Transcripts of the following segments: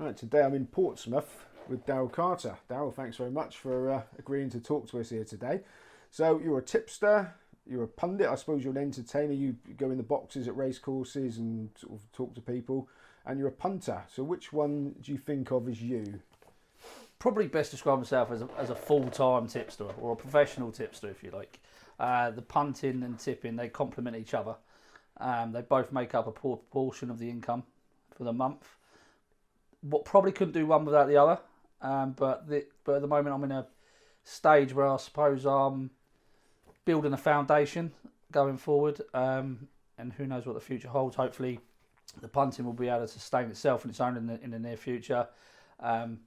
Right, today I'm in Portsmouth with Daryl Carter. Daryl, thanks very much for uh, agreeing to talk to us here today. So, you're a tipster, you're a pundit, I suppose you're an entertainer, you go in the boxes at racecourses and sort of talk to people, and you're a punter. So, which one do you think of as you? Probably best describe myself as a, as a full time tipster or a professional tipster, if you like. Uh, the punting and tipping, they complement each other. Um, they both make up a poor proportion of the income for the month. What probably couldn't do one without the other, um, but the, but at the moment I'm in a stage where I suppose I'm building a foundation going forward, um, and who knows what the future holds. Hopefully, the punting will be able to sustain itself on its own in the, in the near future, um,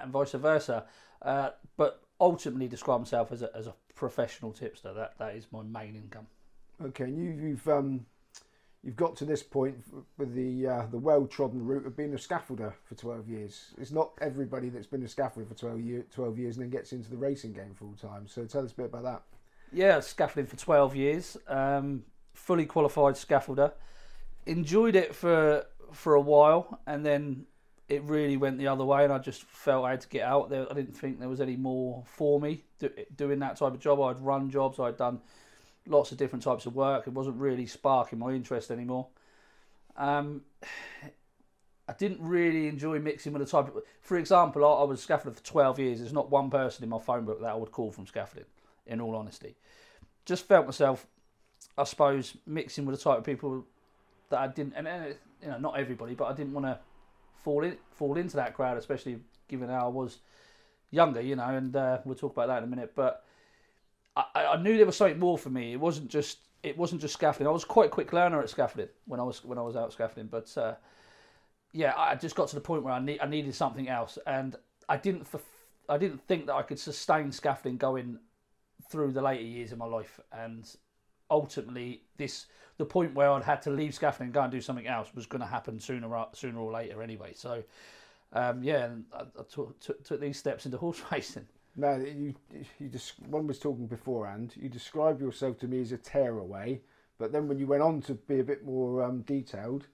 and vice versa. Uh, but ultimately, describe myself as a, as a professional tipster. That that is my main income. Okay, and you, you've um, you've got to this point with the uh, the well trodden route of being a scaffolder for 12 years. It's not everybody that's been a scaffolder for 12, year, 12 years and then gets into the racing game full time. So tell us a bit about that. Yeah, scaffolding for 12 years, um, fully qualified scaffolder. Enjoyed it for for a while, and then it really went the other way, and I just felt I had to get out there. I didn't think there was any more for me doing that type of job. I'd run jobs, I'd done lots of different types of work. It wasn't really sparking my interest anymore. Um, I didn't really enjoy mixing with the type of. For example, I, I was scaffolder for 12 years. There's not one person in my phone book that I would call from scaffolding, in all honesty. Just felt myself, I suppose, mixing with the type of people that I didn't. And, and you know, not everybody, but I didn't want to fall in, fall into that crowd, especially given how I was younger, you know. And uh, we'll talk about that in a minute. But I, I knew there was something more for me. It wasn't just it wasn't just scaffolding. I was quite a quick learner at scaffolding when I was when I was out scaffolding, but uh, yeah, I just got to the point where I need I needed something else, and I didn't for, I didn't think that I could sustain scaffolding going through the later years of my life, and ultimately this the point where I'd had to leave scaffolding and go and do something else was going to happen sooner sooner or later anyway. So um, yeah, I, I took, took, took these steps into horse racing. No, you you just one was talking beforehand. You described yourself to me as a tearaway, but then when you went on to be a bit more um, detailed,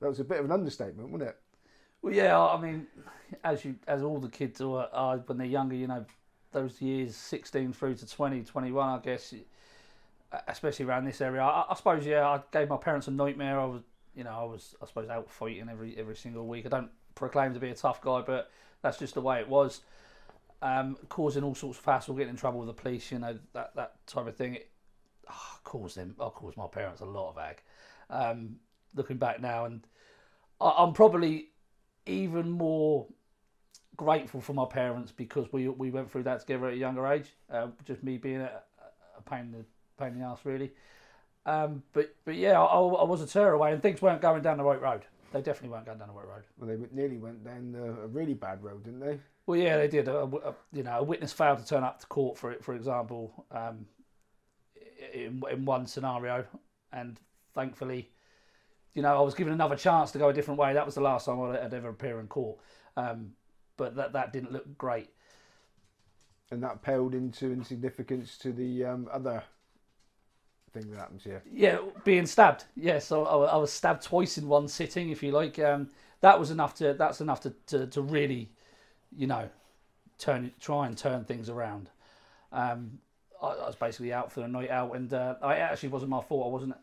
that was a bit of an understatement, wasn't it? Well, yeah. I mean, as you as all the kids are, are when they're younger, you know, those years sixteen through to 20, 21, I guess, especially around this area. I, I suppose, yeah, I gave my parents a nightmare. I was, you know, I was, I suppose, out fighting every every single week. I don't proclaim to be a tough guy, but that's just the way it was um, causing all sorts of hassle, getting in trouble with the police, you know, that, that type of thing. It oh, caused them, I caused my parents a lot of ag. Um, looking back now, and I, am probably even more grateful for my parents because we we went through that together at a younger age. Uh, just me being a, a pain in the pain in the ass, really. Um, but but yeah, I, I was a tearaway, and things weren't going down the right road. They definitely weren't going down the right road. Well, they nearly went down a really bad road, didn't they? Well, yeah, they did. A, a, you know, a witness failed to turn up to court for it, for example, um, in, in one scenario, and thankfully, you know, I was given another chance to go a different way. That was the last time I'd ever appear in court, um, but that that didn't look great. And that paled into insignificance to the um, other thing that happens here. Yeah, being stabbed. Yes, so I, I was stabbed twice in one sitting, if you like. Um, that was enough to. That's enough to, to, to really you know, turn try and turn things around. Um, I, I, was basically out for the night out, and uh, I actually wasn't my fault. I wasn't,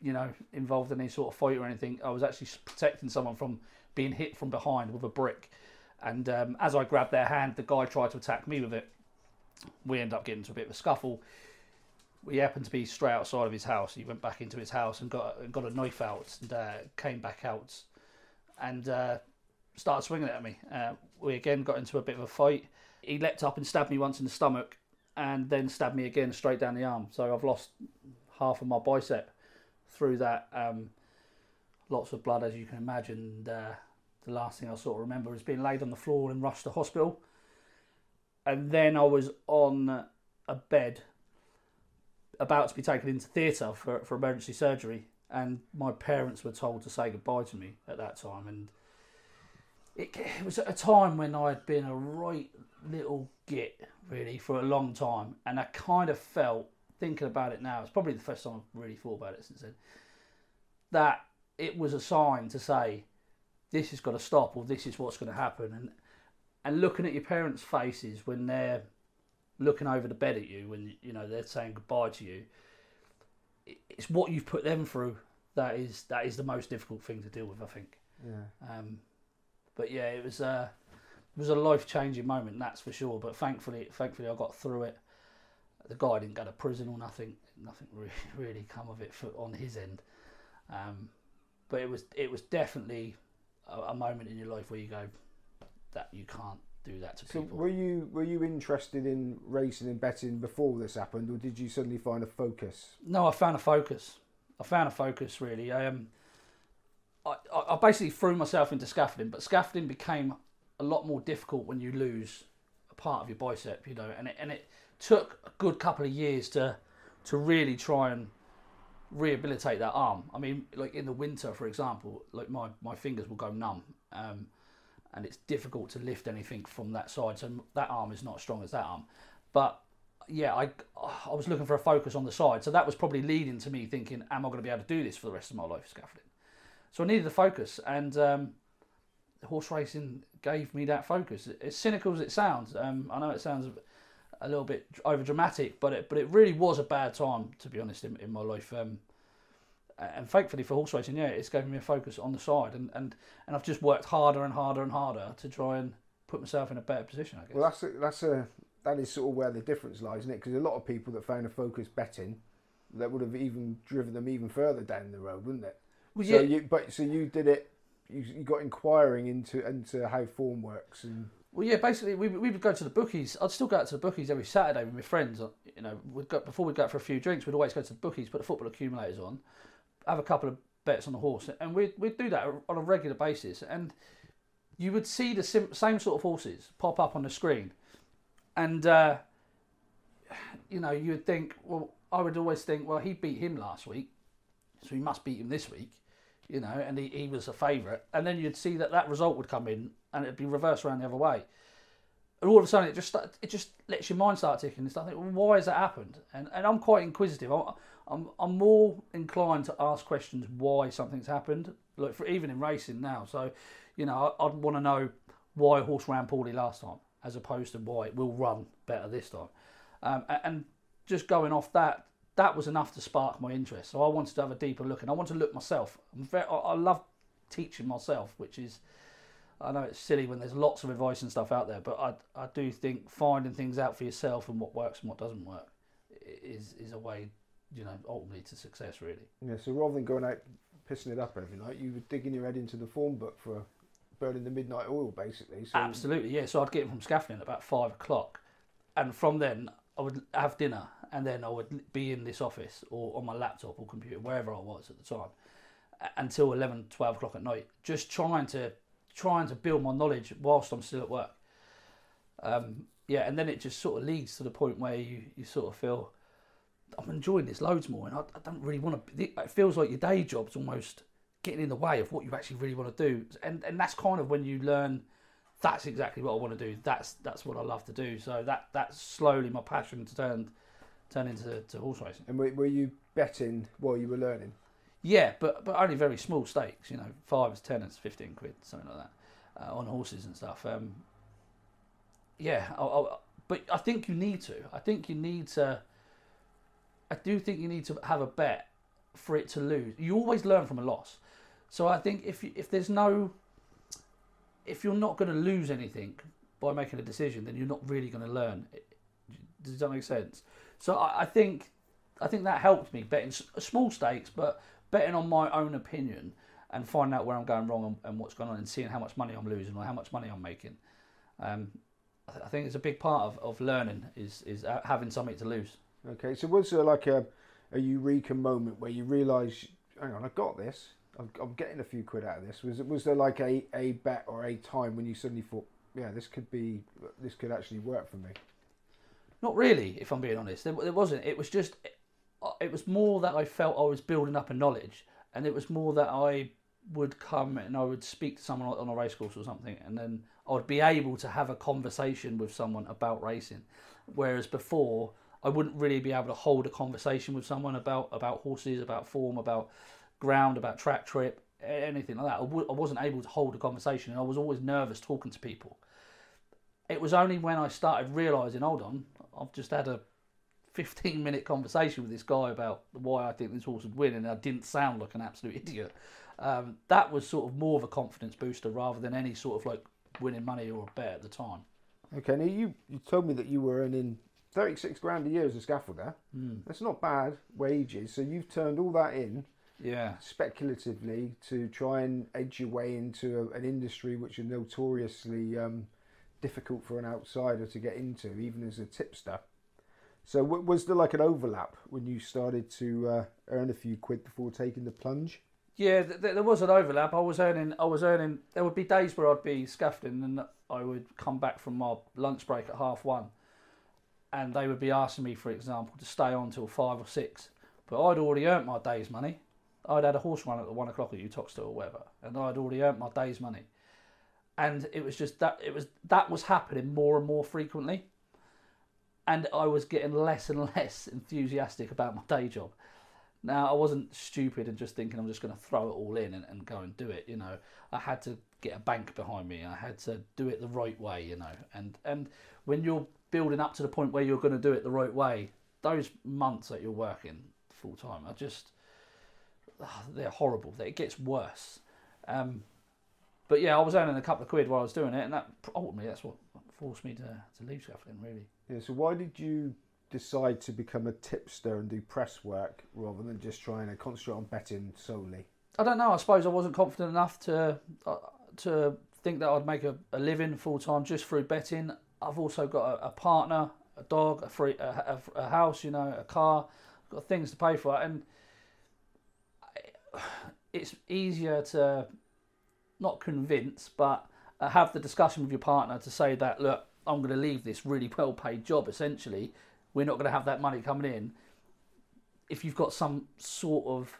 you know, involved in any sort of fight or anything. I was actually protecting someone from being hit from behind with a brick, and um, as I grabbed their hand, the guy tried to attack me with it. We ended up getting into a bit of a scuffle. We happened to be straight outside of his house. He went back into his house and got got a knife out and uh, came back out, and uh, started swinging it at me. Uh, we again got into a bit of a fight. He leapt up and stabbed me once in the stomach, and then stabbed me again straight down the arm. So I've lost half of my bicep through that. Um, lots of blood, as you can imagine. And, uh, the last thing I sort of remember is being laid on the floor and rushed to hospital. And then I was on a bed about to be taken into theatre for, for emergency surgery. And my parents were told to say goodbye to me at that time. And it, it was at a time when I'd been a right little git, really, for a long time. And I kind of felt, thinking about it now, it's probably the first time I've really thought about it since then, that it was a sign to say, this has got to stop or this is what's going to happen and and looking at your parents' faces when they're looking over the bed at you when you know they're saying goodbye to you it's what you've put them through that is that is the most difficult thing to deal with I think Yeah. um, but yeah it was uh, it was a life changing moment that's for sure but thankfully thankfully I got through it the guy didn't go to prison or nothing nothing really, really come of it for, on his end um, but it was it was definitely a, a moment in your life where you go that you can't do that to So people were you were you interested in racing and betting before this happened, or did you suddenly find a focus? No, I found a focus. I found a focus really. I um, I, I basically threw myself into scaffolding, but scaffolding became a lot more difficult when you lose a part of your bicep, you know, and it, and it took a good couple of years to to really try and rehabilitate that arm. I mean, like in the winter, for example, like my, my fingers will go numb, um, and it's difficult to lift anything from that side. So that arm is not as strong as that arm, but yeah, I I was looking for a focus on the side, so that was probably leading to me thinking, am I going to be able to do this for the rest of my life scaffolding? So I needed a focus, and um, horse racing gave me that focus. As cynical as it sounds, um, I know it sounds a little bit over dramatic, but it but it really was a bad time to be honest in, in my life. Um, and thankfully for horse racing, yeah, it's given me a focus on the side, and, and, and I've just worked harder and harder and harder to try and put myself in a better position. I guess. Well, that's a, that's a that is sort of where the difference lies, isn't it? Because a lot of people that found a focus betting, that would have even driven them even further down the road, wouldn't it? Well, So yeah, you but so you did it. You, you got inquiring into into how form works and Well, yeah, basically, we, we would go to the bookies. I'd still go out to the bookies every Saturday with my friends. uh, You know, we'd go, before we'd go out for a few drinks, we'd always go to the bookies, put the football accumulators on, have a couple of bets on the horse, and we'd, we'd do that on a regular basis. And you would see the sim- same sort of horses pop up on the screen. And, uh, you know, you would think, well, I would always think, well, he beat him last week, so he must beat him this week, you know, and he, he was a favourite. And then you'd see that that result would come in and it'd be reversed around the other way. And all of a sudden, it just it just lets your mind start ticking and thinking, well, why has that happened? And and I'm quite inquisitive. I'm I'm, I'm more inclined to ask questions why something's happened. Like for even in racing now, so you know, I, I'd want to know why a horse ran poorly last time, as opposed to why it will run better this time. Um, a- and just going off that, that was enough to spark my interest. So I wanted to have a deeper look, and I want to look myself. I'm very, I, I love teaching myself, which is, I know it's silly when there's lots of advice and stuff out there, but I, I do think finding things out for yourself and what works and what doesn't work is is a way, you know, ultimately to success. Really. yeah. So rather than going out pissing it up every night, you were digging your head into the form book for burning the midnight oil, basically. So Absolutely, yeah. So I'd get in from scaffolding at about five o'clock, and from then I would have dinner, and then I would be in this office or on my laptop or computer, wherever I was at the time, until 11, 12 o'clock at night, just trying to trying to build my knowledge whilst I'm still at work. Um, yeah, and then it just sort of leads to the point where you, you sort of feel I'm enjoying this loads more, and I, I don't really want to. It feels like your day job's almost getting in the way of what you actually really want to do, and and that's kind of when you learn that's exactly what I want to do. That's that's what I love to do. So that that's slowly my passion to turn into to horse racing. And were, were you betting while you were learning? Yeah, but but only very small stakes. You know, fives, tenors, fifteen quid, something like that, uh, on horses and stuff. Um, yeah, I, I, but I think you need to. I think you need to. I do think you need to have a bet for it to lose. You always learn from a loss. So I think if you, if there's no, if you're not going to lose anything by making a decision, then you're not really going to learn. Does that make sense? So I, I think I think that helped me betting small stakes, but betting on my own opinion and finding out where I'm going wrong and, and what's going on and seeing how much money I'm losing or how much money I'm making. Um, I, th- I think it's a big part of, of learning is is uh, having something to lose. Okay, so was there like a, a eureka moment where you realise, hang on, I got this. I'm, I'm getting a few quid out of this. Was was there like a, a bet or a time when you suddenly thought, yeah, this could be, this could actually work for me? Not really, if I'm being honest. There, there wasn't. It was just, it was more that I felt I was building up a knowledge, and it was more that I would come and I would speak to someone on a racecourse or something, and then I would be able to have a conversation with someone about racing. Whereas before, I wouldn't really be able to hold a conversation with someone about about horses, about form, about ground, about track trip. anything like that. I w- I wasn't able to hold a conversation, and I was always nervous talking to people. It was only when I started realizing, hold on, I've just had a 15 minute conversation with this guy about why I think this horse would win, and I didn't sound like an absolute idiot. Um, that was sort of more of a confidence booster rather than any sort of like winning money or a bet at the time. Okay, now you, you told me that you were earning 36 grand a year as a scaffolder. Mm. That's not bad wages. So you've turned all that in Yeah. speculatively to try and edge your way into a, an industry which is notoriously um, difficult for an outsider to get into, even as a tipster. So was there like an overlap when you started to uh, earn a few quid before taking the plunge? Yeah, th- th- there was an overlap. I was earning. I was earning. There would be days where I'd be scaffolding, and I would come back from my lunch break at half one, and they would be asking me, for example, to stay on till five or six. But I'd already earned my day's money. I'd had a horse run at the one o'clock at Uttoxeter or whatever, and I'd already earned my day's money. And it was just that it was that was happening more and more frequently, and I was getting less and less enthusiastic about my day job. Now, I wasn't stupid and just thinking I'm just going to throw it all in and, and go and do it. You know, I had to get a bank behind me. I had to do it the right way. You know, and and when you're building up to the point where you're going to do it the right way, those months that you're working full time are just ah, they're horrible. It gets worse. Um, but yeah, I was earning a couple of quid while I was doing it, and that ultimately that's what forced me to to leave scaffolding. Really. Yeah, so why did you decide to become a tipster and do press work rather than just trying to concentrate on betting solely? I don't know. I suppose I wasn't confident enough to uh, to think that I'd make a, a living full time just through betting. I've also got a, a partner, a dog, a free, a, a, a house, you know, a car. I've got things to pay for, and it's easier to not convince, but uh, have the discussion with your partner to say that look, I'm going to leave this really well paid job. Essentially, we're not going to have that money coming in. If you've got some sort of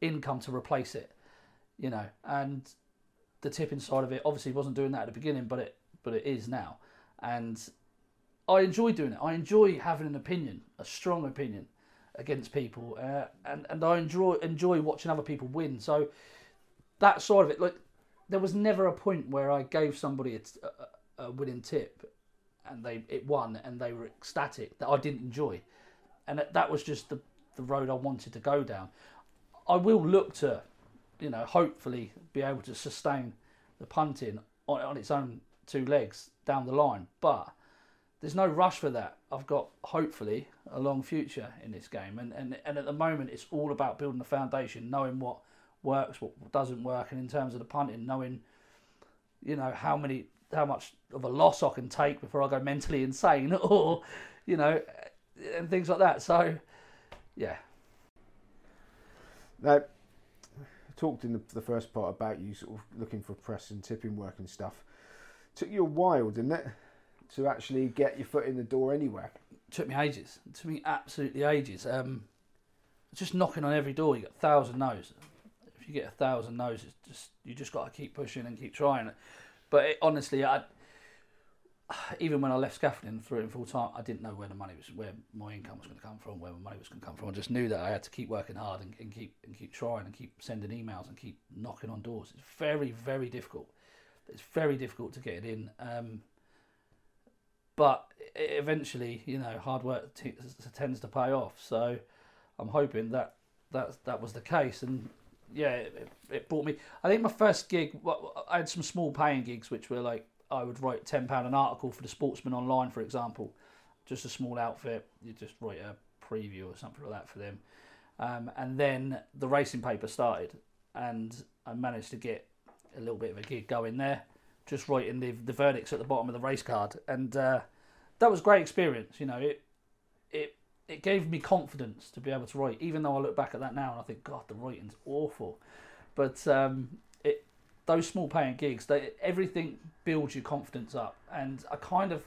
income to replace it, you know, and the tipping side of it obviously wasn't doing that at the beginning, but it but it is now, and I enjoy doing it. I enjoy having an opinion, a strong opinion against people, uh, and and I enjoy enjoy watching other people win. So that side of it, like there was never a point where I gave somebody a, a, winning tip and they it won and they were ecstatic that I didn't enjoy, and that, that was just the the road I wanted to go down. I will look to, you know, hopefully be able to sustain the punting on, on its own two legs down the line, but there's no rush for that. I've got hopefully a long future in this game, and, and, and at the moment it's all about building the foundation, knowing what works, what doesn't work, and in terms of the punting, knowing, you know, how many, how much of a loss I can take before I go mentally insane, or, you know, and things like that. So, yeah, Now, I talked in the, the first part about you sort of looking for press and tipping work and stuff. Took you a while, didn't it, to actually get your foot in the door anywhere? took me ages. It took me absolutely ages. Um, just knocking on every door, you got a thousand no's. You get a thousand no's, it's just you just got to keep pushing and keep trying. But it, honestly, I even when I left scaffolding through it full time, I didn't know where the money was, where my income was going to come from, where my money was going to come from. I just knew that I had to keep working hard and, and keep and keep trying and keep sending emails and keep knocking on doors. It's very very difficult. It's very difficult to get it in. Um, but eventually, you know, hard work t- tends to pay off. So I'm hoping that that that was the case, and yeah, it, it brought me. I think my first gig, I had some small paying gigs, which were like I would write ten pound an article for the Sportsman Online, for example, just a small outfit. You just write a preview or something like that for them, um, and then the racing paper started, and I managed to get a little bit of a gig going there, just writing the the verdicts at the bottom of the race card, and uh, that was great experience. You know, it it it gave me confidence to be able to write, even though I look back at that now and I think, God, the writing's awful. But um, it those small paying gigs, they everything builds your confidence up, and I kind of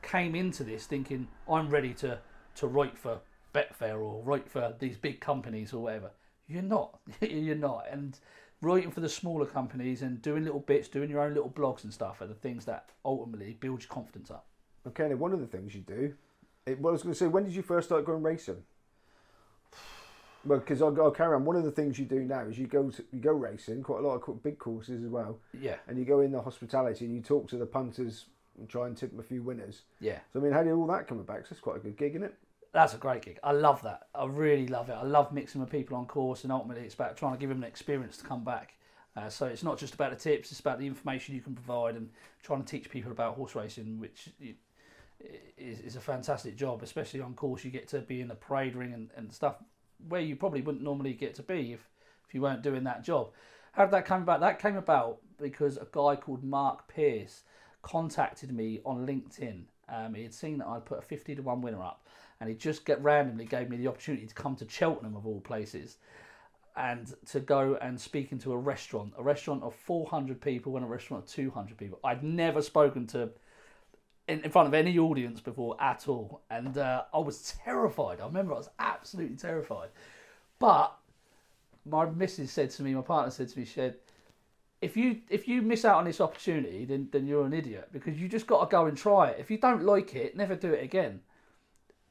came into this thinking I'm ready to to write for Betfair or write for these big companies or whatever. You're not. You're not. And writing for the smaller companies and doing little bits, doing your own little blogs and stuff are the things that ultimately build your confidence up. Okay, now one of the things you do. It, well, I was going to say, when did you first start going racing? Well, because I'll, I'll carry on. One of the things you do now is you go to, you go racing quite a lot of big courses as well, Yeah, and you go in the hospitality and you talk to the punters and try and tip them a few winners. yeah. So I mean, how did all that come about? 'Cause that's quite a good gig, isn't it? That's a great gig. I love that. I really love it. I love mixing with people on course, and ultimately, it's about trying to give them an experience to come back. Uh, so it's not just about the tips; it's about the information you can provide and trying to teach people about horse racing, which is, is a fantastic job. Especially on course, you get to be in the parade ring and, and stuff where you probably wouldn't normally get to be if if you weren't doing that job. How did that come about? That came about because a guy called Mark Pierce contacted me on LinkedIn. Um, he had seen that I'd put a 50 to 1 winner up, and he just get randomly gave me the opportunity to come to Cheltenham, of all places, and to go and speak into a restaurant, a restaurant of 400 people and a restaurant of 200 people. I'd never spoken to in, in front of any audience before at all, and uh, I was terrified. I remember I was absolutely terrified. But my missus said to me, my partner said to me, she said, if you if you miss out on this opportunity, then then you're an idiot because you just got to go and try it. If you don't like it, never do it again.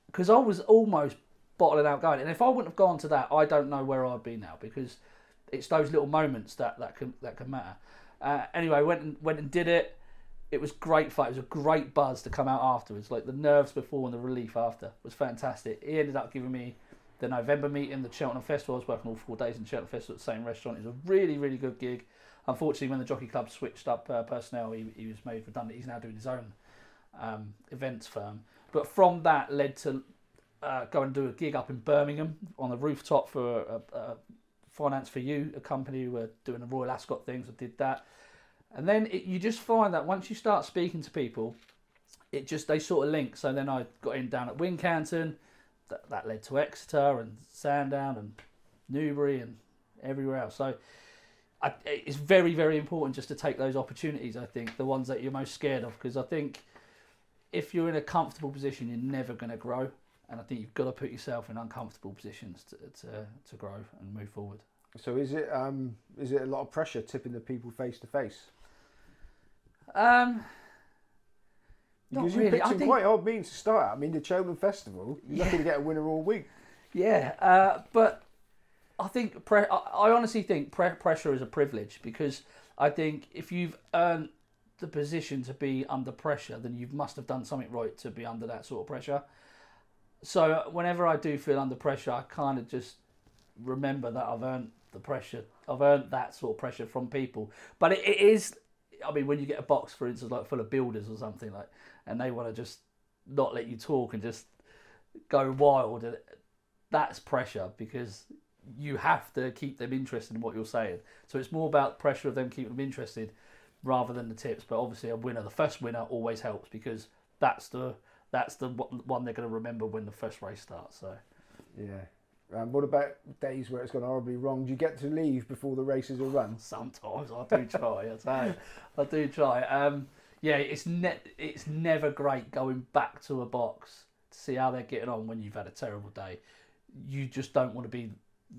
Because I was almost bottling out going, and if I wouldn't have gone to that, I don't know where I'd be now because it's those little moments that that can that can matter. Uh, anyway, went and went and did it. It was great fight. It was a great buzz to come out afterwards. Like the nerves before and the relief after was fantastic. He ended up giving me the November meeting, the Cheltenham Festival. I was working all four days in Cheltenham Festival at the same restaurant. It was a really, really good gig. Unfortunately, when the Jockey Club switched up uh, personnel, he, he was made redundant. He's now doing his own um, events firm. But from that led to uh, go and do a gig up in Birmingham on the rooftop for a, a Finance for You, a company who were doing the Royal Ascot things. I did that. And then it, you just find that once you start speaking to people, it just they sort of link. So then I got in down at Wincanton, that, that led to Exeter and Sandown and Newbury and everywhere else. So I, it's very, very important just to take those opportunities. I think the ones that you're most scared of, because I think if you're in a comfortable position, you're never going to grow. And I think you've got to put yourself in uncomfortable positions to, to, to grow and move forward. So is it um is it a lot of pressure tipping the people face to face? Um, Because you really. some think- quite odd means to start. I mean, the Cheltenham Festival, you're not going to get a winner all week. Yeah, uh, but I think pre- I I honestly think pre- pressure is a privilege because I think if you've earned the position to be under pressure, then you must have done something right to be under that sort of pressure. So whenever I do feel under pressure, I kind of just remember that I've earned the pressure. I've earned that sort of pressure from people. But it, it is, I mean, when you get a box, for instance, like full of builders or something like, and they want to just not let you talk and just go wild, and that's pressure because you have to keep them interested in what you're saying. So it's more about pressure of them keeping them interested rather than the tips. But obviously, a winner, the first winner, always helps because that's the that's the one they're going to remember when the first race starts. So Yeah. Um, what about days where it's gone horribly wrong? Do you get to leave before the races are run? sometimes I do try. I tell you, I do try. Um, yeah, it's ne- it's never great going back to a box to see how they're getting on when you've had a terrible day. You just don't want to be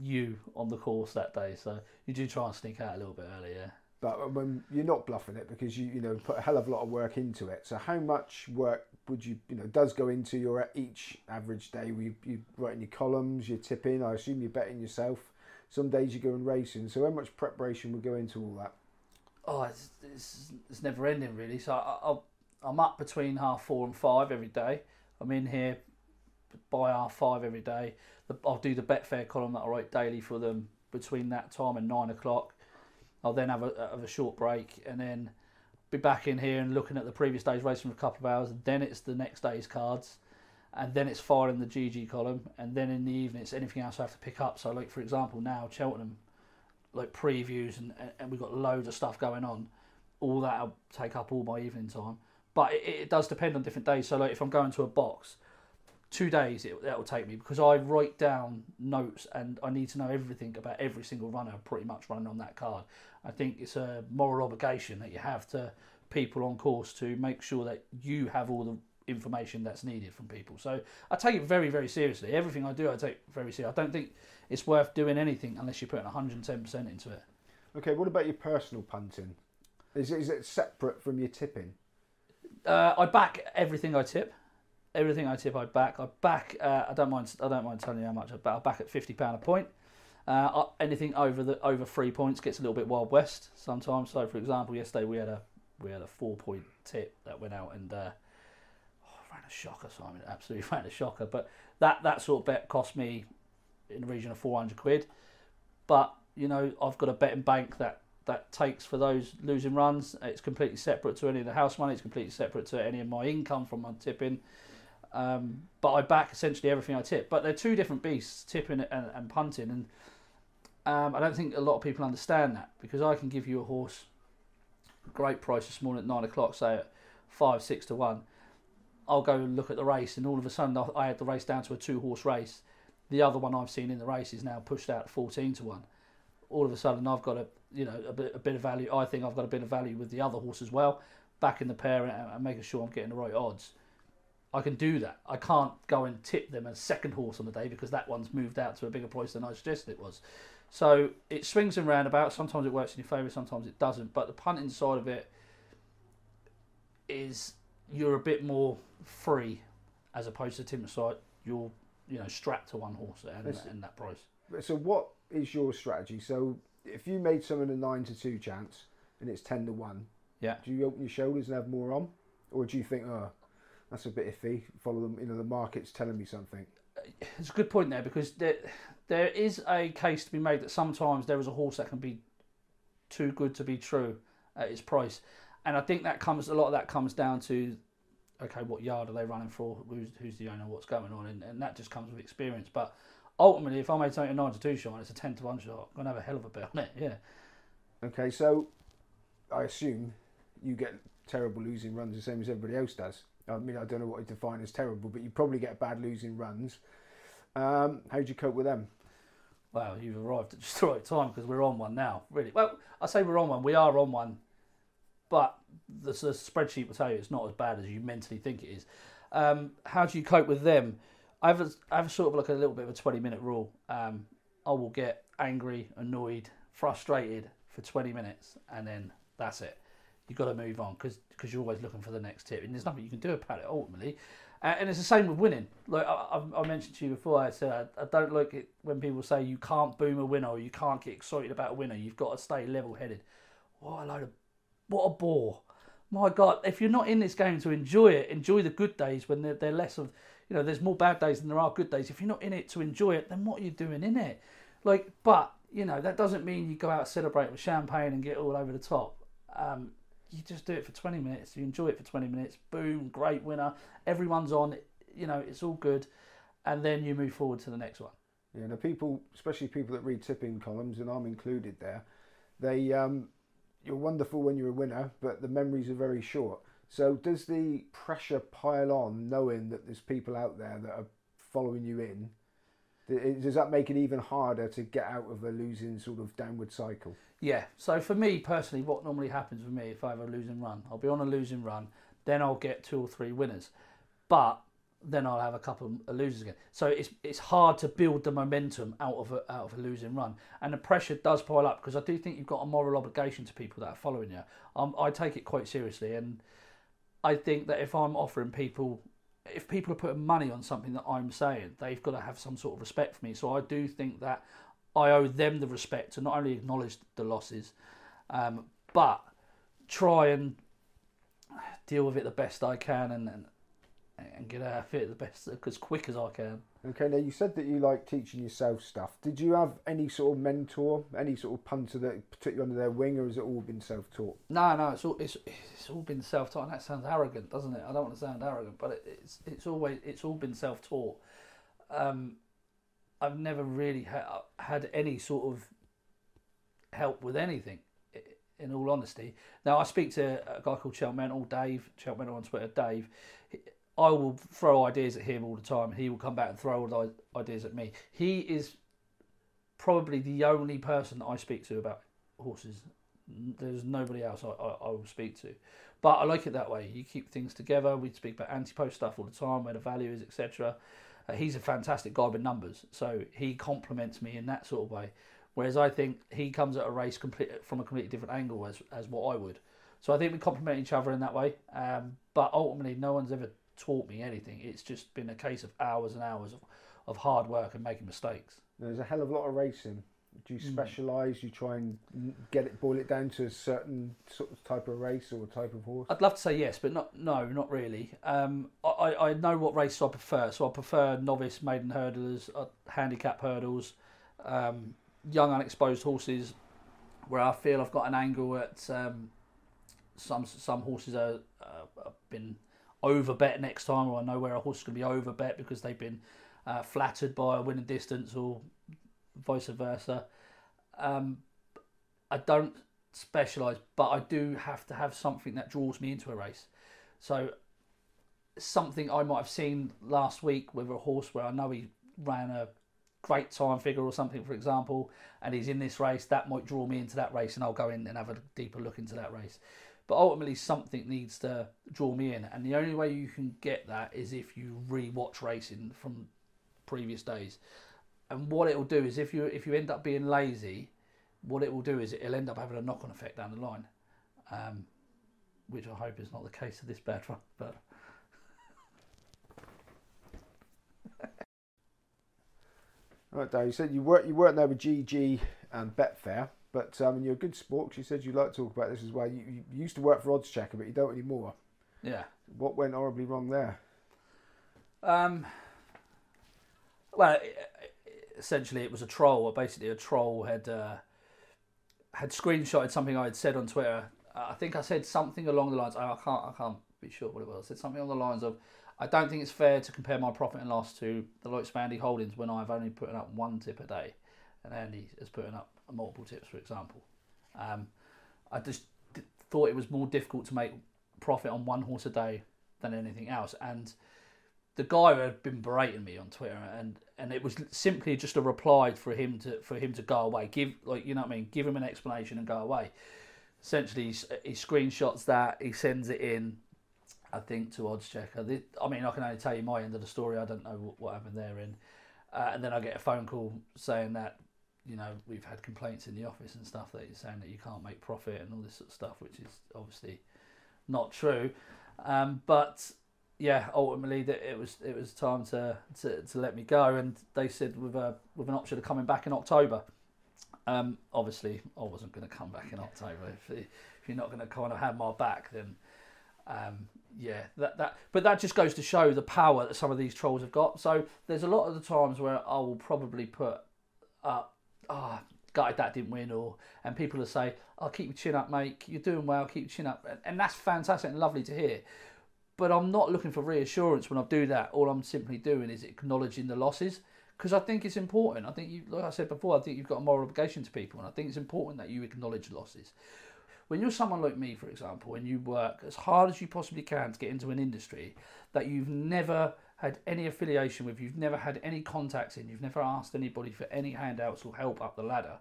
you on the course that day, so you do try and sneak out a little bit earlier. But when you're not bluffing it because you you know put a hell of a lot of work into it. So how much work would you you know does go into your uh, each average day? You you writing your columns, you're tipping. I assume you're betting yourself. Some days you go and racing. So how much preparation would go into all that? Oh, it's, it's, it's never ending really. So I, I'll, I'm up between half four and five every day. I'm in here by half five every day. I'll do the Betfair column that I write daily for them between that time and nine o'clock. I'll then have a, have a short break and then be back in here and looking at the previous day's racing for a couple of hours. Then it's the next day's cards, and then it's filing the GG column, and then in the evening it's anything else I have to pick up. So, like for example, now Cheltenham, like previews and and we've got loads of stuff going on. All that'll take up all my evening time, but it, it does depend on different days. So, like if I'm going to a box, two days it, that will take me because I write down notes and I need to know everything about every single runner pretty much running on that card. I think it's a moral obligation that you have to people on course to make sure that you have all the information that's needed from people. So I take it very, very seriously. Everything I do, I take very seriously. I don't think it's worth doing anything unless you're putting 110% into it. Okay, what about your personal punting? Is it, is it separate from your tipping? Uh, I back everything I tip. Everything I tip, I back. I back. Uh, I don't mind. I don't mind telling you how much I back. I back at fifty pound a point. Uh, anything over the over three points gets a little bit wild west sometimes. So, for example, yesterday we had a we had a four point tip that went out and uh, oh, ran a shocker. Simon, absolutely ran a shocker. But that that sort of bet cost me in the region of four hundred quid. But you know, I've got a betting bank that that takes for those losing runs. It's completely separate to any of the house money. It's completely separate to any of my income from my tipping. Um, but I back essentially everything I tip. But they're two different beasts, tipping and, and punting. And um, I don't think a lot of people understand that because I can give you a horse, great price this morning at nine o'clock, say at five, six to one. I'll go and look at the race, and all of a sudden I had the race down to a two horse race. The other one I've seen in the race is now pushed out to 14 to 1 all of a sudden I've got a you know a bit a bit of value. I think I've got a bit of value with the other horse as well, backing the pair and, and making sure I'm getting the right odds. I can do that. I can't go and tip them a second horse on the day because that one's moved out to a bigger price than I suggested it was. So it swings and roundabouts. Sometimes it works in your favour, sometimes it doesn't. But the punting side of it is you're a bit more free as opposed to Tim side. You're you know strapped to one horse and, and that price. So what is your strategy? So if you made someone a nine to two chance and it's ten to one, yeah, do you open your shoulders and have more on, or do you think, oh, that's a bit iffy? Follow them, you know, the market's telling me something. It's a good point there because there there is a case to be made that sometimes there is a horse that can be too good to be true at its price, and I think that comes a lot of that comes down to okay, what yard are they running for? Who's who's the owner? What's going on? And, and that just comes with experience, but ultimately, if I made something a 9 to 2 shot and it's a 10 to 1 shot, I'm going to have a hell of a bet on it, yeah. Okay, so I assume you get terrible losing runs the same as everybody else does. I mean, I don't know what you define as terrible, but you probably get bad losing runs. Um, how do you cope with them? Well, you've arrived at just the right time because we're on one now, really. Well, I say we're on one, we are on one, but the, the spreadsheet will tell you it's not as bad as you mentally think it is. Um, how do you cope with them? I have a, I have sort of like a little bit of a 20 minute rule. Um, I will get angry, annoyed, frustrated for 20 minutes, and then that's it. You've got to move on because because you're always looking for the next tip, and there's nothing you can do about it ultimately. Uh, and it's the same with winning. Like I, I, mentioned to you before, I said I, I, don't like it when people say you can't boom a winner or you can't get excited about a winner. You've got to stay level headed. What a load of what a bore! My God, if you're not in this game to enjoy it, enjoy the good days when they're, they're less of you know, there's more bad days than there are good days. If you're not in it to enjoy it, then what are you doing in it? Like, but you know, that doesn't mean you go out and celebrate with champagne and get all over the top. Um, you just do it for 20 minutes. You enjoy it for 20 minutes. Boom, great winner. Everyone's on. You know, it's all good, and then you move forward to the next one. Yeah, the people, especially people that read tipping columns, and I'm included there, they um, you're wonderful when you're a winner, but the memories are very short. So does the pressure pile on knowing that there's people out there that are following you in? Does that make it even harder to get out of a losing sort of downward cycle? Yeah. So for me personally, what normally happens with me if I have a losing run, I'll be on a losing run, then I'll get two or three winners, but then I'll have a couple of losers again. So it's it's hard to build the momentum out of a, out of a losing run, and the pressure does pile up because I do think you've got a moral obligation to people that are following you. Um, I take it quite seriously, and I think that if I'm offering people, if people are putting money on something that I'm saying, they've got to have some sort of respect for me. So I do think that I owe them the respect to not only acknowledge the losses, um, but try and deal with it the best I can and, and, and get out of it the best as quick as I can. Okay, now you said that you like teaching yourself stuff. Did you have any sort of mentor, any sort of punter that put you under their wing, or has it all been self-taught? No, no, it's all it's, it's all been self-taught. that sounds arrogant, doesn't it? I don't want to sound arrogant, but it, it's it's always it's all been self-taught. Um, I've never really ha- had any sort of help with anything. In all honesty, now I speak to a guy called Chelmental, Dave Chelmental on Twitter. Dave, I will throw ideas at him all the time. He will come back and throw ideas at me. He is probably the only person that I speak to about horses. There's nobody else I, I, I will speak to. But I like it that way. You keep things together. We speak about anti-post stuff all the time, where the value is, etc. Uh, he's a fantastic guy with numbers, so he complements me in that sort of way. Whereas I think he comes at a race complete, from a completely different angle as as what I would. So I think we complement each other in that way. Um, but ultimately, no one's ever taught me anything. It's just been a case of hours and hours of, of hard work and making mistakes. There's a hell of a lot of racing. Do you Mm. specialise? You try and get it, boil it down to a certain sort of type of race or type of horse? I'd love to say yes, but not no, not really. Um, I, I I know what races I prefer, so I prefer novice maiden hurdlers, uh, handicap hurdles, um, young unexposed horses, where I feel I've got an angle at um, some some horses are uh, have been over bet next time, or I know where a horse is going to be over bet because they've been uh, flattered by a winning distance or vice versa. Um, I don't specialise, but I do have to have something that draws me into a race. So something I might have seen last week with a horse where I know he ran a great time figure or something, for example, and he's in this race, that might draw me into that race, and I'll go in and have a deeper look into that race. But ultimately, something needs to draw me in, and the only way you can get that is if you re-watch racing from previous days. And what it will do is, if you if you end up being lazy, what it will do is it'll end up having a knock-on effect down the line, um, which I hope is not the case of this bad one. But Right, Dave. You said you weren't you weren't there with GG and Betfair, but um, you're a good sport. 'cause you said you'd like to talk about this as well. You, you used to work for Oddschecker, but you don't anymore. yeah, What went horribly wrong there? Um, well, essentially, it was a troll. or Basically, a troll had uh, had screenshotted something I had said on Twitter. Uh, I think I said something along the lines. I can't. I can't be sure what it was. I said something along the lines of, "I don't think it's fair to compare my profit and loss to the likes of Andy Holdings when I've only put up one tip a day, and Andy is putting up multiple tips, for example." Um, I just thought it was more difficult to make profit on one horse a day than anything else, and the guy had been berating me on Twitter, and and it was simply just a reply for him to for him to go away. Give like you know what I mean. Give him an explanation and go away. Essentially, he, he screenshots that. He sends it in. I think to Oddschecker. The- I mean, I can only tell you my end of the story. I don't know what, what happened therein. Uh, and then I get a phone call saying that you know we've had complaints in the office and stuff that he's saying that you can't make profit and all this sort of stuff, which is obviously not true. Um, but yeah, ultimately that it was it was time to, to, to let me go, and they said with a with an option of coming back in October. Um, obviously, I wasn't going to come back in October. If, if you're not going to kind of have my back, then um, yeah, that that. But that just goes to show the power that some of these trolls have got. So there's a lot of the times where I will probably put up, ah, gutted that didn't win, or and people will say, "I'll keep your chin up, mate. You're doing well. Keep your chin up," and, and that's fantastic and lovely to hear but I'm not looking for reassurance when I do that. All I'm simply doing is acknowledging the losses because I think it's important. I think you, like I said before, I think you've got a moral obligation to people, and I think it's important that you acknowledge losses. When you're someone like me, for example, and you work as hard as you possibly can to get into an industry that you've never had any affiliation with, you've never had any contacts in, you've never asked anybody for any handouts or help up the ladder,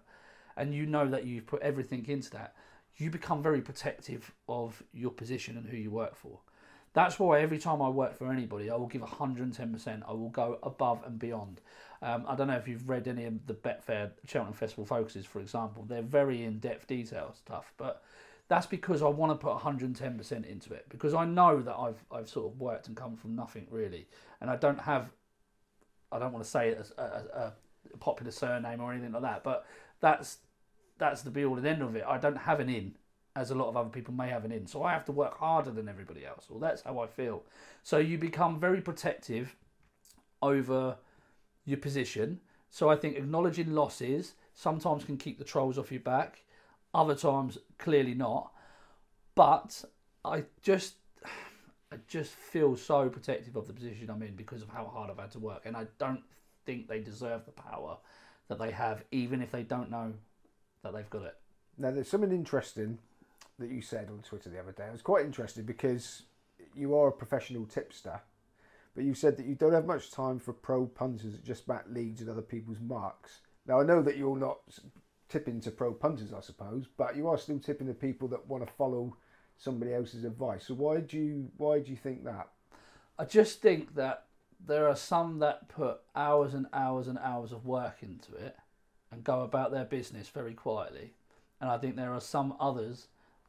and you know that you've put everything into that, you become very protective of your position and who you work for. That's why every time I work for anybody, I will give 110%. I will go above and beyond. Um, I don't know if you've read any of the Betfair Cheltenham Festival focuses, for example. They're very in-depth detail stuff, but that's because I want to put 110% into it because I know that I've I've sort of worked and come from nothing really, and I don't have. I don't want to say it as a, a, a popular surname or anything like that, but that's that's the be all and end of it. I don't have an in as a lot of other people may have an in. So I have to work harder than everybody else. Well, that's how I feel. So you become very protective over your position. So I think acknowledging losses sometimes can keep the trolls off your back, other times clearly not. But I just I just feel so protective of the position I'm in because of how hard I've had to work and I don't think they deserve the power that they have even if they don't know that they've got it. Now, there's something interesting that you said on Twitter the other day. It was quite interesting because you are a professional tipster, but you said that you don't have much time for pro punters that just back leads and other people's marks. Now, I know that you're not tipping to pro punters, I suppose, but you are still tipping to people that want to follow somebody else's advice. So why do you why do you think that? I just think that there are some that put hours and hours and hours of work into it and go about their business very quietly. And I think there are some others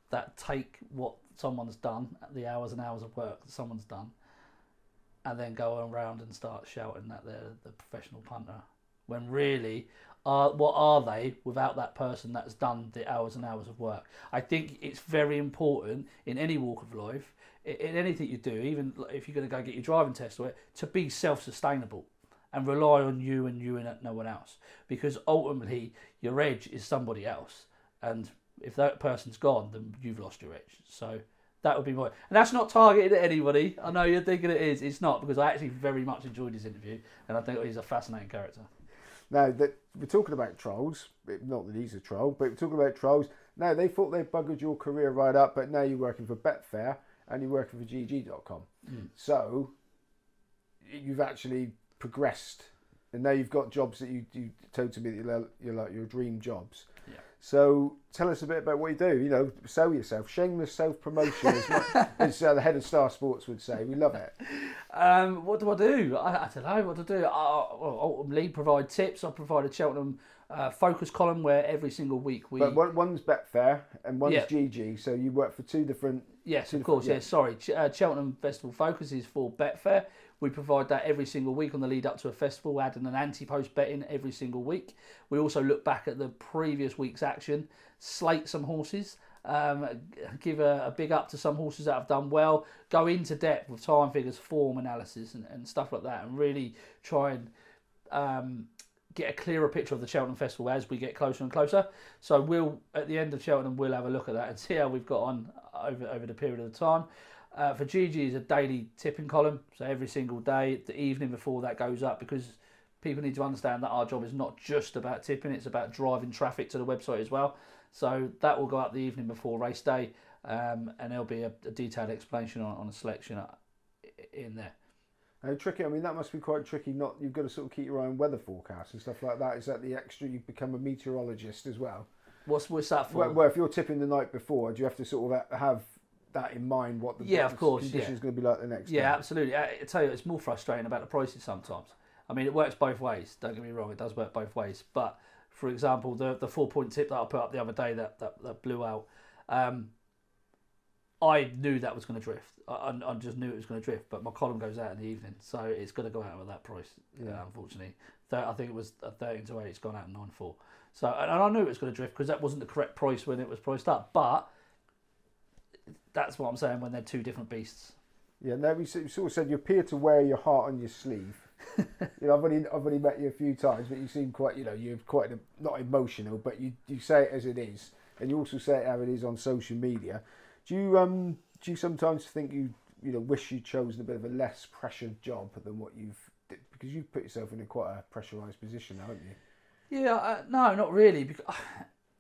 that take what someone's done, the hours and hours of work that someone's done, and then go around and start shouting that they're the professional punter. When really, uh, what are they without that person that's done the hours and hours of work? I think it's very important in any walk of life, in, in anything you do, even if you're going to go get your driving test or it, to be self-sustainable and rely on you and you and no one else. Because ultimately, your edge is somebody else, and if that person's gone, then you've lost your edge. So that would be my. And that's not targeted at anybody. I know you're thinking it is. It's not because I actually very much enjoyed his interview, and I think he's a fascinating character. Now that we're talking about trolls, not that he's a troll, but we're talking about trolls. Now they thought they buggered your career right up, but now you're working for Betfair and you're working for GG.com. Mm. So you've actually progressed, and now you've got jobs that you you told to me that you're like your dream jobs. So tell us a bit about what you do. You know, sell yourself. Shameless self promotion, as, as uh, the head of Star Sports would say. We love it. Um, what do I do? I, I don't know what to do. I, well, provide tips. I provide a Cheltenham uh, focus column where every single week we. But one, one's Betfair and one's yeah. GG. So you work for two different. Yes, two of course. Yeah. yeah. sorry. Ch- uh, Cheltenham Festival Focus is for Betfair. We provide that every single week on the lead up to a festival, adding an ante post betting every single week. We also look back at the previous week's action, slate some horses, um, give a, a, big up to some horses that have done well, go into depth with time figures, form analysis, and, and stuff like that, and really try and um, get a clearer picture of the Cheltenham Festival as we get closer and closer. So we'll at the end of Cheltenham we'll have a look at that and see how we've got on over over the period of the time. Uh, for GG is a daily tipping column, so every single day, the evening before that goes up, because people need to understand that our job is not just about tipping; it's about driving traffic to the website as well. So that will go up the evening before race day, um, and there'll be a, a detailed explanation on, on a selection uh, in there. And tricky. I mean, that must be quite tricky. Not you've got to sort of keep your own weather forecast and stuff like that. Is that the extra? You become a meteorologist as well. What's what's that for? Well, well, if you're tipping the night before, do you have to sort of have that in mind what the yeah, of course, conditions yeah. going to be like the next yeah, day. absolutely. I, I tell you, it's more frustrating about the prices sometimes. I mean, it works both ways. Don't get me wrong; it does work both ways. But for example, the the four point tip that I put up the other day that that, that blew out. Um, I knew that was going to drift. I, I, just knew it was going to drift, but my column goes out in the evening, so it's going to go out at that price. Yeah. Uh, unfortunately, I think it was thirteen to eight. It's gone out at nine four. So, and I knew it was going to drift because that wasn't the correct price when it was priced up. But that's what I'm saying when they're two different beasts. Yeah, no, we sort of said you appear to wear your heart on your sleeve. you know, I've only I've only met you a few times, but you seem quite, you know, you're quite not emotional, but you you say it as it is, and you also say it how it is on social media. Do you um do you sometimes think you you know wish you'd chosen a bit of a less pressured job than what you've because you've put yourself in a quite a pressurized position, haven't you? Yeah, uh, no, not really. Because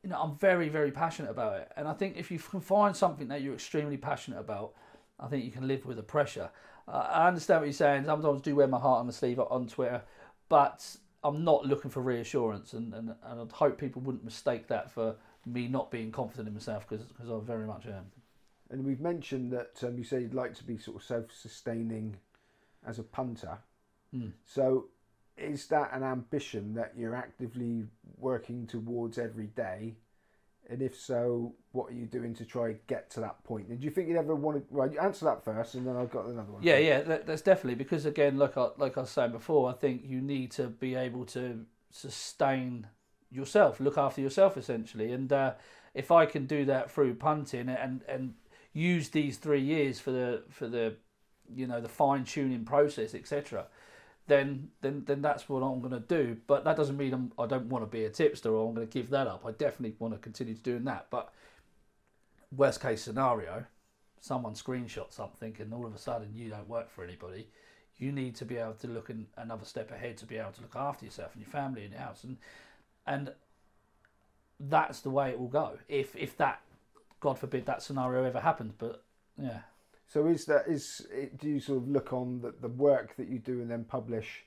you know, I'm very, very passionate about it. And I think if you can find something that you're extremely passionate about, I think you can live with the pressure. Uh, I understand what you're saying. Sometimes I do wear my heart on the sleeve on Twitter, but I'm not looking for reassurance. And, and, and I'd hope people wouldn't mistake that for me not being confident in myself because I very much am. And we've mentioned that um, you say you'd like to be sort of self sustaining as a punter. Mm. So is that an ambition that you're actively working towards every day? And if so, what are you doing to try get to that point? And do you think you'd ever want to? Well, you answer that first, and then I've got another one. Yeah, yeah, that, that's definitely because again, like I like I was saying before, I think you need to be able to sustain yourself, look after yourself essentially. And uh, if I can do that through punting and and use these three years for the for the you know the fine tuning process, etc then then then that's what I'm going to do. But that doesn't mean I'm, I do not want to be a tipster or I'm going to give that up. I definitely want to continue to doing that. But worst case scenario, someone screenshot something and all of a sudden you don't work for anybody. You need to be able to look in another step ahead to be able to look after yourself and your family and your house and and that's the way it will go. If if that God forbid that scenario ever happens, but yeah. So is that is it, do you sort of look on the, the work that you do and then publish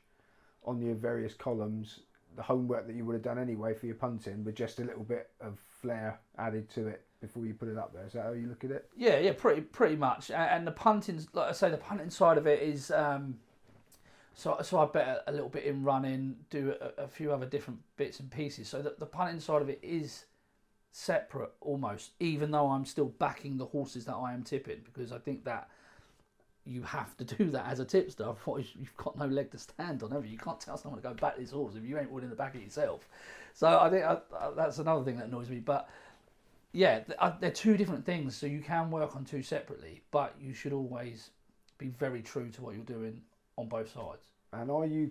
on your various columns the homework that you would have done anyway for your punting with just a little bit of flair added to it before you put it up there. Is that how you look at it? Yeah, yeah, pretty pretty much. And the punting, like I say, the punting side of it is. Um, so, so I bet a little bit in running, do a, a few other different bits and pieces. So that the punting side of it is separate almost, even though I'm still backing the horses that I am tipping because I think that you have to do that as a tipster. Otherwise, you've got no leg to stand on, have you? You can't tell someone to go back this horse if you ain't winning the back of yourself. So I think uh, uh, that's another thing that annoys me. But yeah, they're two different things. So you can work on two separately, but you should always be very true to what you're doing on both sides. And are you?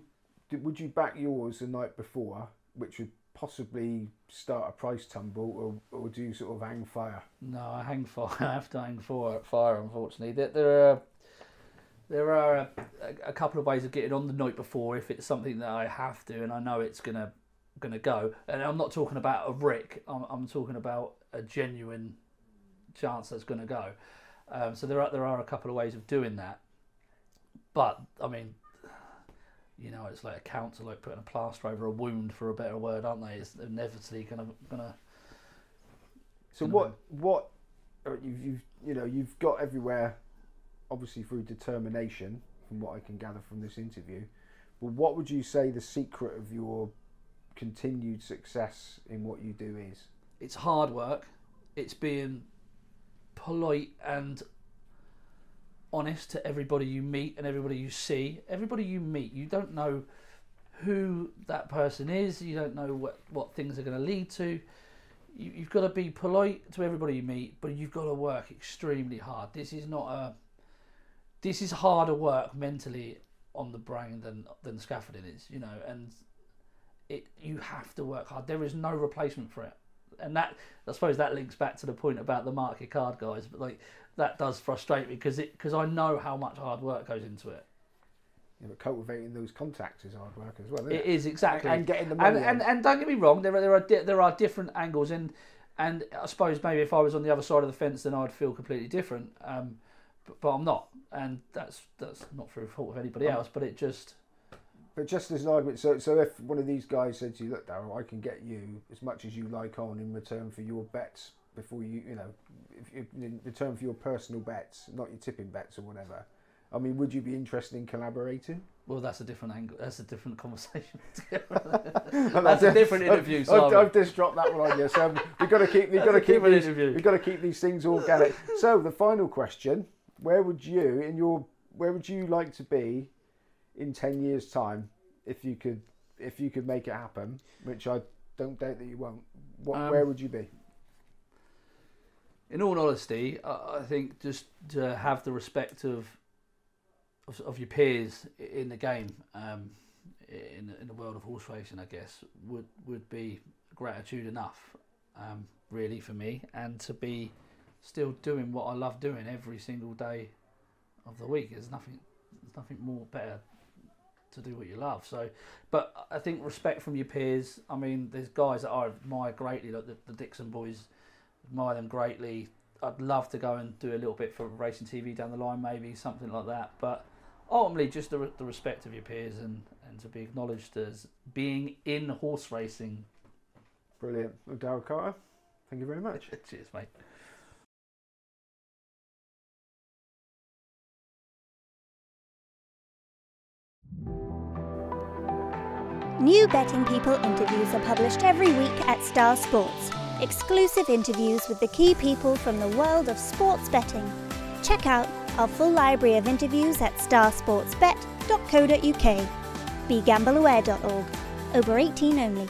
Would you back yours the night before, which would possibly start a price tumble, or, or do you sort of hang fire? No, I hang fire. I have to hang fire. Fire, unfortunately. There, there are there are a, a, couple of ways of getting on the night before if it's something that I have to, and I know it's gonna gonna go. And I'm not talking about a rick. I'm, I'm talking about a genuine chance that's gonna go. Um, so there are there are a couple of ways of doing that. But I mean, you know, it's like a council like putting a plaster over a wound, for a better word, aren't they? It's inevitably gonna gonna. So gonna what what uh, you've, you've you know you've got everywhere, obviously through determination, from what I can gather from this interview. But what would you say the secret of your continued success in what you do is? It's hard work. It's being polite and honest to everybody you meet and everybody you see. Everybody you meet, you don't know who that person is. You don't know what what things are going to lead to. You, you've got to be polite to everybody you meet, but you've got to work extremely hard. This is not a. This is harder work mentally on the brain than than scaffolding is, you know, and it you have to work hard. There is no replacement for it, and that I suppose that links back to the point about the market card guys. But like that does frustrate me because it because I know how much hard work goes into it. Yeah, but cultivating those contacts is hard work as well. It, it is exactly, and, and getting the money. And, and, and don't get me wrong, there are there are di- there are different angles, and and I suppose maybe if I was on the other side of the fence, then I'd feel completely different. Um, but, but I'm not, and that's that's not through fault of anybody else. But it just. But just as an argument, so so if one of these guys said to you, "Look, Daryl, I can get you as much as you like on in return for your bets before you, you know, if, in return for your personal bets, not your tipping bets or whatever. I mean, would you be interested in collaborating? Well, that's a different angle. That's a different conversation. that's a different interview. I've, I've, just dropped that one on you. So we've got to keep. We've got to keep these. Interview. We've got to keep these things organic. so the final question: Where would you, in your, where would you like to be, in ten years' time, if you could, if you could make it happen? Which I don't doubt that you won't. What, um, where would you be? In all honesty, I, I think just to have the respect of of, of your peers in the game, um, in in the world of horse racing, I guess would would be gratitude enough, um, really for me, and to be still doing what I love doing every single day of the week. There's nothing, there's nothing more better to do what you love. So, but I think respect from your peers. I mean, there's guys that I admire greatly, like the, the Dixon boys admire them greatly. I'd love to go and do a little bit for racing TV down the line, maybe something like that. But ultimately, just the, the respect of your peers and, and to be acknowledged as being in horse racing. Brilliant. Well, Daryl Carter, thank you very much. Cheers, mate. New Betting People interviews are published every week at Star Sports exclusive interviews with the key people from the world of sports betting. Check out our full library of interviews at starsportsbet.co.uk. BeGambleAware.org. Over 18 only.